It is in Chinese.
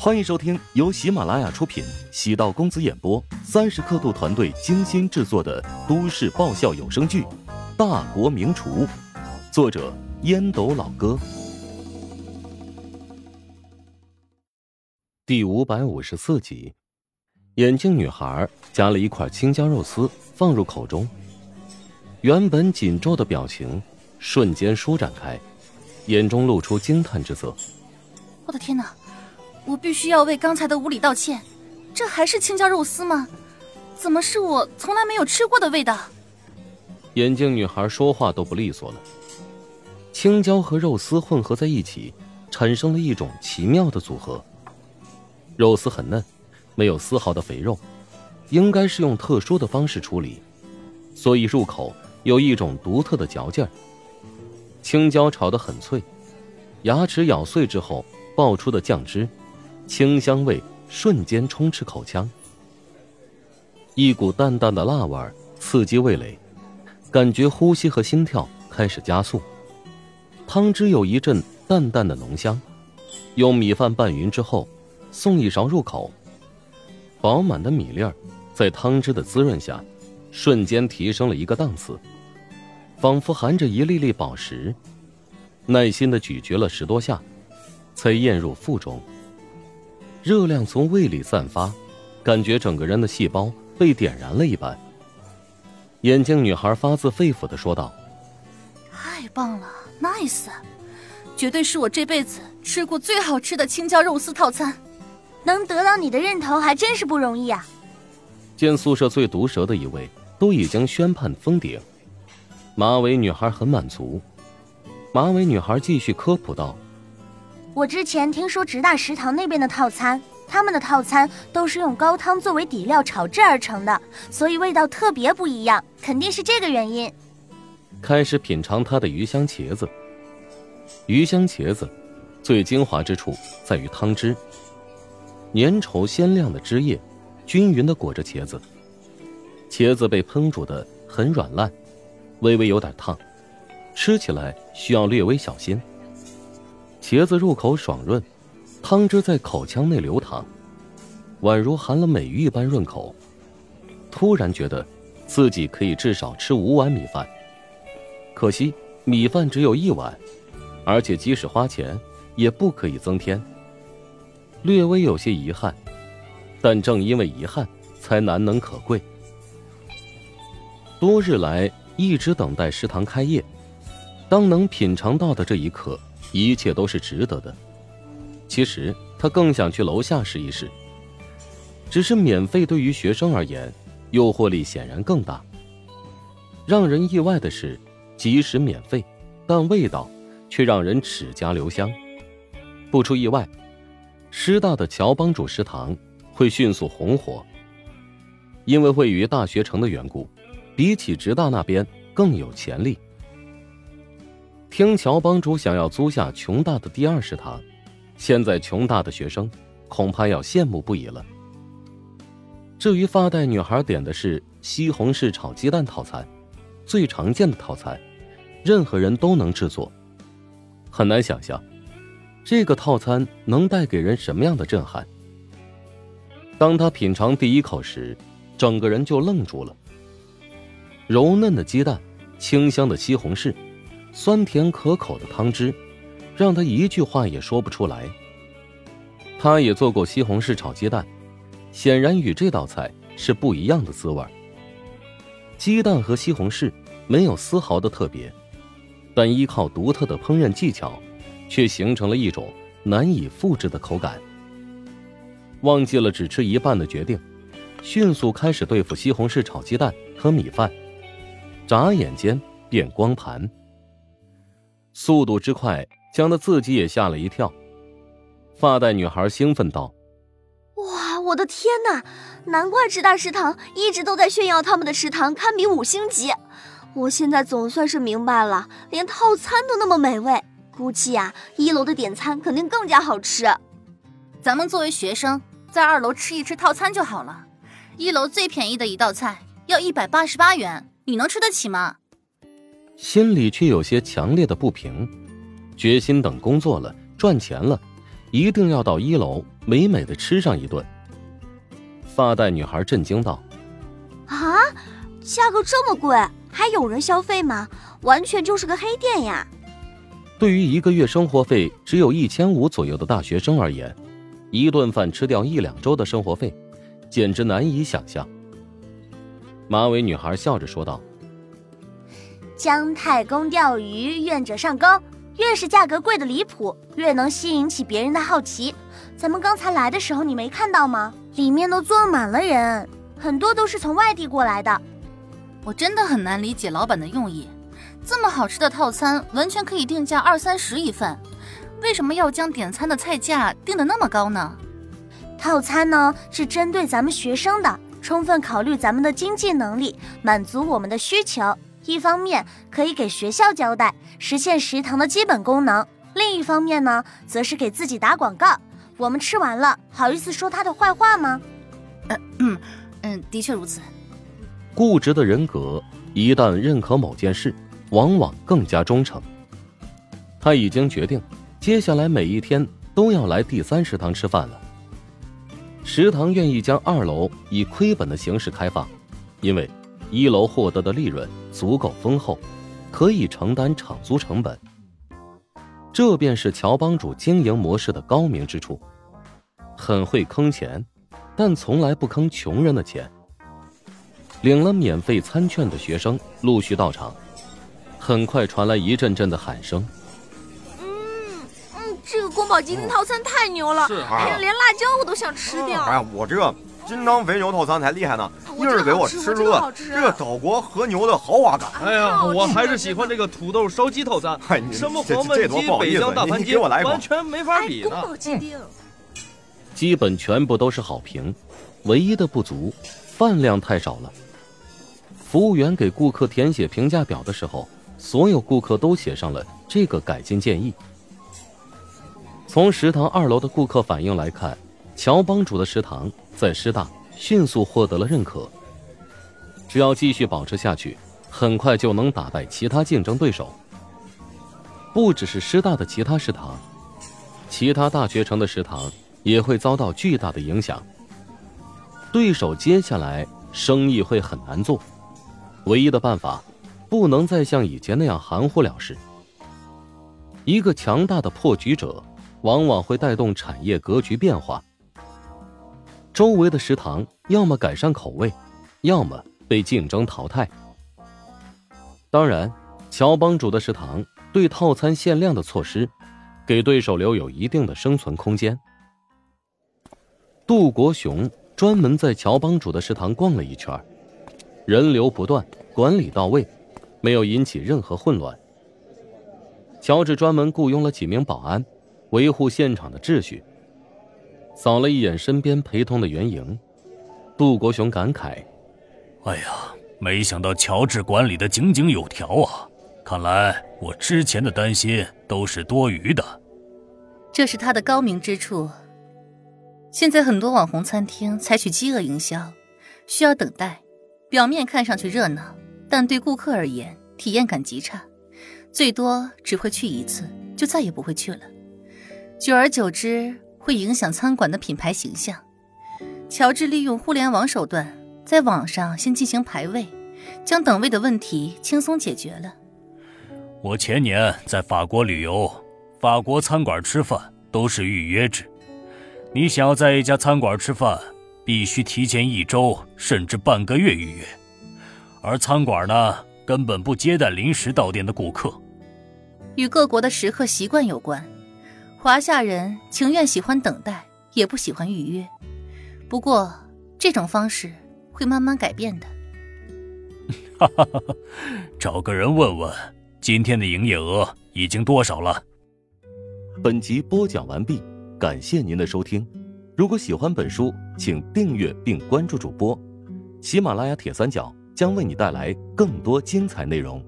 欢迎收听由喜马拉雅出品、喜道公子演播、三十刻度团队精心制作的都市爆笑有声剧《大国名厨》，作者烟斗老哥，第五百五十四集。眼镜女孩夹了一块青椒肉丝放入口中，原本紧皱的表情瞬间舒展开，眼中露出惊叹之色。我的天哪！我必须要为刚才的无礼道歉，这还是青椒肉丝吗？怎么是我从来没有吃过的味道？眼镜女孩说话都不利索了。青椒和肉丝混合在一起，产生了一种奇妙的组合。肉丝很嫩，没有丝毫的肥肉，应该是用特殊的方式处理，所以入口有一种独特的嚼劲儿。青椒炒得很脆，牙齿咬碎之后爆出的酱汁。清香味瞬间充斥口腔，一股淡淡的辣味刺激味蕾，感觉呼吸和心跳开始加速。汤汁有一阵淡淡的浓香，用米饭拌匀之后，送一勺入口。饱满的米粒儿在汤汁的滋润下，瞬间提升了一个档次，仿佛含着一粒粒宝石。耐心的咀嚼了十多下，才咽入腹中。热量从胃里散发，感觉整个人的细胞被点燃了一般。眼镜女孩发自肺腑的说道：“太棒了，nice，绝对是我这辈子吃过最好吃的青椒肉丝套餐，能得到你的认同还真是不容易啊。”见宿舍最毒舌的一位都已经宣判封顶，马尾女孩很满足。马尾女孩继续科普道。我之前听说直大食堂那边的套餐，他们的套餐都是用高汤作为底料炒制而成的，所以味道特别不一样，肯定是这个原因。开始品尝它的鱼香茄子。鱼香茄子最精华之处在于汤汁，粘稠鲜亮的汁液均匀的裹着茄子，茄子被烹煮的很软烂，微微有点烫，吃起来需要略微小心。茄子入口爽润，汤汁在口腔内流淌，宛如含了美玉般润口。突然觉得，自己可以至少吃五碗米饭。可惜米饭只有一碗，而且即使花钱，也不可以增添。略微有些遗憾，但正因为遗憾，才难能可贵。多日来一直等待食堂开业，当能品尝到的这一刻。一切都是值得的。其实他更想去楼下试一试，只是免费对于学生而言，诱惑力显然更大。让人意外的是，即使免费，但味道却让人齿颊留香。不出意外，师大的乔帮主食堂会迅速红火，因为位于大学城的缘故，比起职大那边更有潜力。听乔帮主想要租下穷大的第二食堂，现在穷大的学生恐怕要羡慕不已了。至于发带女孩点的是西红柿炒鸡蛋套餐，最常见的套餐，任何人都能制作。很难想象，这个套餐能带给人什么样的震撼。当他品尝第一口时，整个人就愣住了。柔嫩的鸡蛋，清香的西红柿。酸甜可口的汤汁，让他一句话也说不出来。他也做过西红柿炒鸡蛋，显然与这道菜是不一样的滋味。鸡蛋和西红柿没有丝毫的特别，但依靠独特的烹饪技巧，却形成了一种难以复制的口感。忘记了只吃一半的决定，迅速开始对付西红柿炒鸡蛋和米饭，眨眼间便光盘。速度之快，将他自己也吓了一跳。发带女孩兴奋道：“哇，我的天哪！难怪直大食堂一直都在炫耀他们的食堂堪比五星级。我现在总算是明白了，连套餐都那么美味，估计呀，一楼的点餐肯定更加好吃。咱们作为学生，在二楼吃一吃套餐就好了。一楼最便宜的一道菜要一百八十八元，你能吃得起吗？”心里却有些强烈的不平，决心等工作了、赚钱了，一定要到一楼美美的吃上一顿。发带女孩震惊道：“啊，价格这么贵，还有人消费吗？完全就是个黑店呀！”对于一个月生活费只有一千五左右的大学生而言，一顿饭吃掉一两周的生活费，简直难以想象。马尾女孩笑着说道：“姜太公钓鱼，愿者上钩。越是价格贵的离谱，越能吸引起别人的好奇。咱们刚才来的时候，你没看到吗？里面都坐满了人，很多都是从外地过来的。我真的很难理解老板的用意。这么好吃的套餐，完全可以定价二三十一份，为什么要将点餐的菜价定得那么高呢？套餐呢，是针对咱们学生的。”充分考虑咱们的经济能力，满足我们的需求。一方面可以给学校交代，实现食堂的基本功能；另一方面呢，则是给自己打广告。我们吃完了，好意思说他的坏话吗？嗯嗯，的确如此。固执的人格一旦认可某件事，往往更加忠诚。他已经决定，接下来每一天都要来第三食堂吃饭了。食堂愿意将二楼以亏本的形式开放，因为一楼获得的利润足够丰厚，可以承担场租成本。这便是乔帮主经营模式的高明之处，很会坑钱，但从来不坑穷人的钱。领了免费餐券的学生陆续到场，很快传来一阵阵的喊声。嗯嗯这个宫保鸡丁套餐太牛了，哎呀，连辣椒我都想吃掉。哎呀，我这个金汤肥牛套餐才厉害呢，硬是给我吃出了这个岛国和牛的豪华感。哎呀，我还是喜欢这个土豆烧鸡套餐，什么黄焖鸡、北疆大盘鸡，完全没法比呢。宫保鸡丁，基本全部都是好评，唯一的不足，饭量太少了。服务员给顾客填写评价表的时候，所有顾客都写上了这个改进建议。从食堂二楼的顾客反应来看，乔帮主的食堂在师大迅速获得了认可。只要继续保持下去，很快就能打败其他竞争对手。不只是师大的其他食堂，其他大学城的食堂也会遭到巨大的影响。对手接下来生意会很难做，唯一的办法，不能再像以前那样含糊了事。一个强大的破局者。往往会带动产业格局变化。周围的食堂要么改善口味，要么被竞争淘汰。当然，乔帮主的食堂对套餐限量的措施，给对手留有一定的生存空间。杜国雄专门在乔帮主的食堂逛了一圈，人流不断，管理到位，没有引起任何混乱。乔治专门雇佣了几名保安。维护现场的秩序。扫了一眼身边陪同的袁莹，杜国雄感慨：“哎呀，没想到乔治管理的井井有条啊！看来我之前的担心都是多余的。这是他的高明之处。现在很多网红餐厅采取饥饿营销，需要等待，表面看上去热闹，但对顾客而言体验感极差，最多只会去一次，就再也不会去了。”久而久之，会影响餐馆的品牌形象。乔治利用互联网手段，在网上先进行排位，将等位的问题轻松解决了。我前年在法国旅游，法国餐馆吃饭都是预约制。你想要在一家餐馆吃饭，必须提前一周甚至半个月预约，而餐馆呢，根本不接待临时到店的顾客。与各国的食客习惯有关。华夏人情愿喜欢等待，也不喜欢预约。不过，这种方式会慢慢改变的。哈哈哈！找个人问问，今天的营业额已经多少了？本集播讲完毕，感谢您的收听。如果喜欢本书，请订阅并关注主播。喜马拉雅铁三角将为你带来更多精彩内容。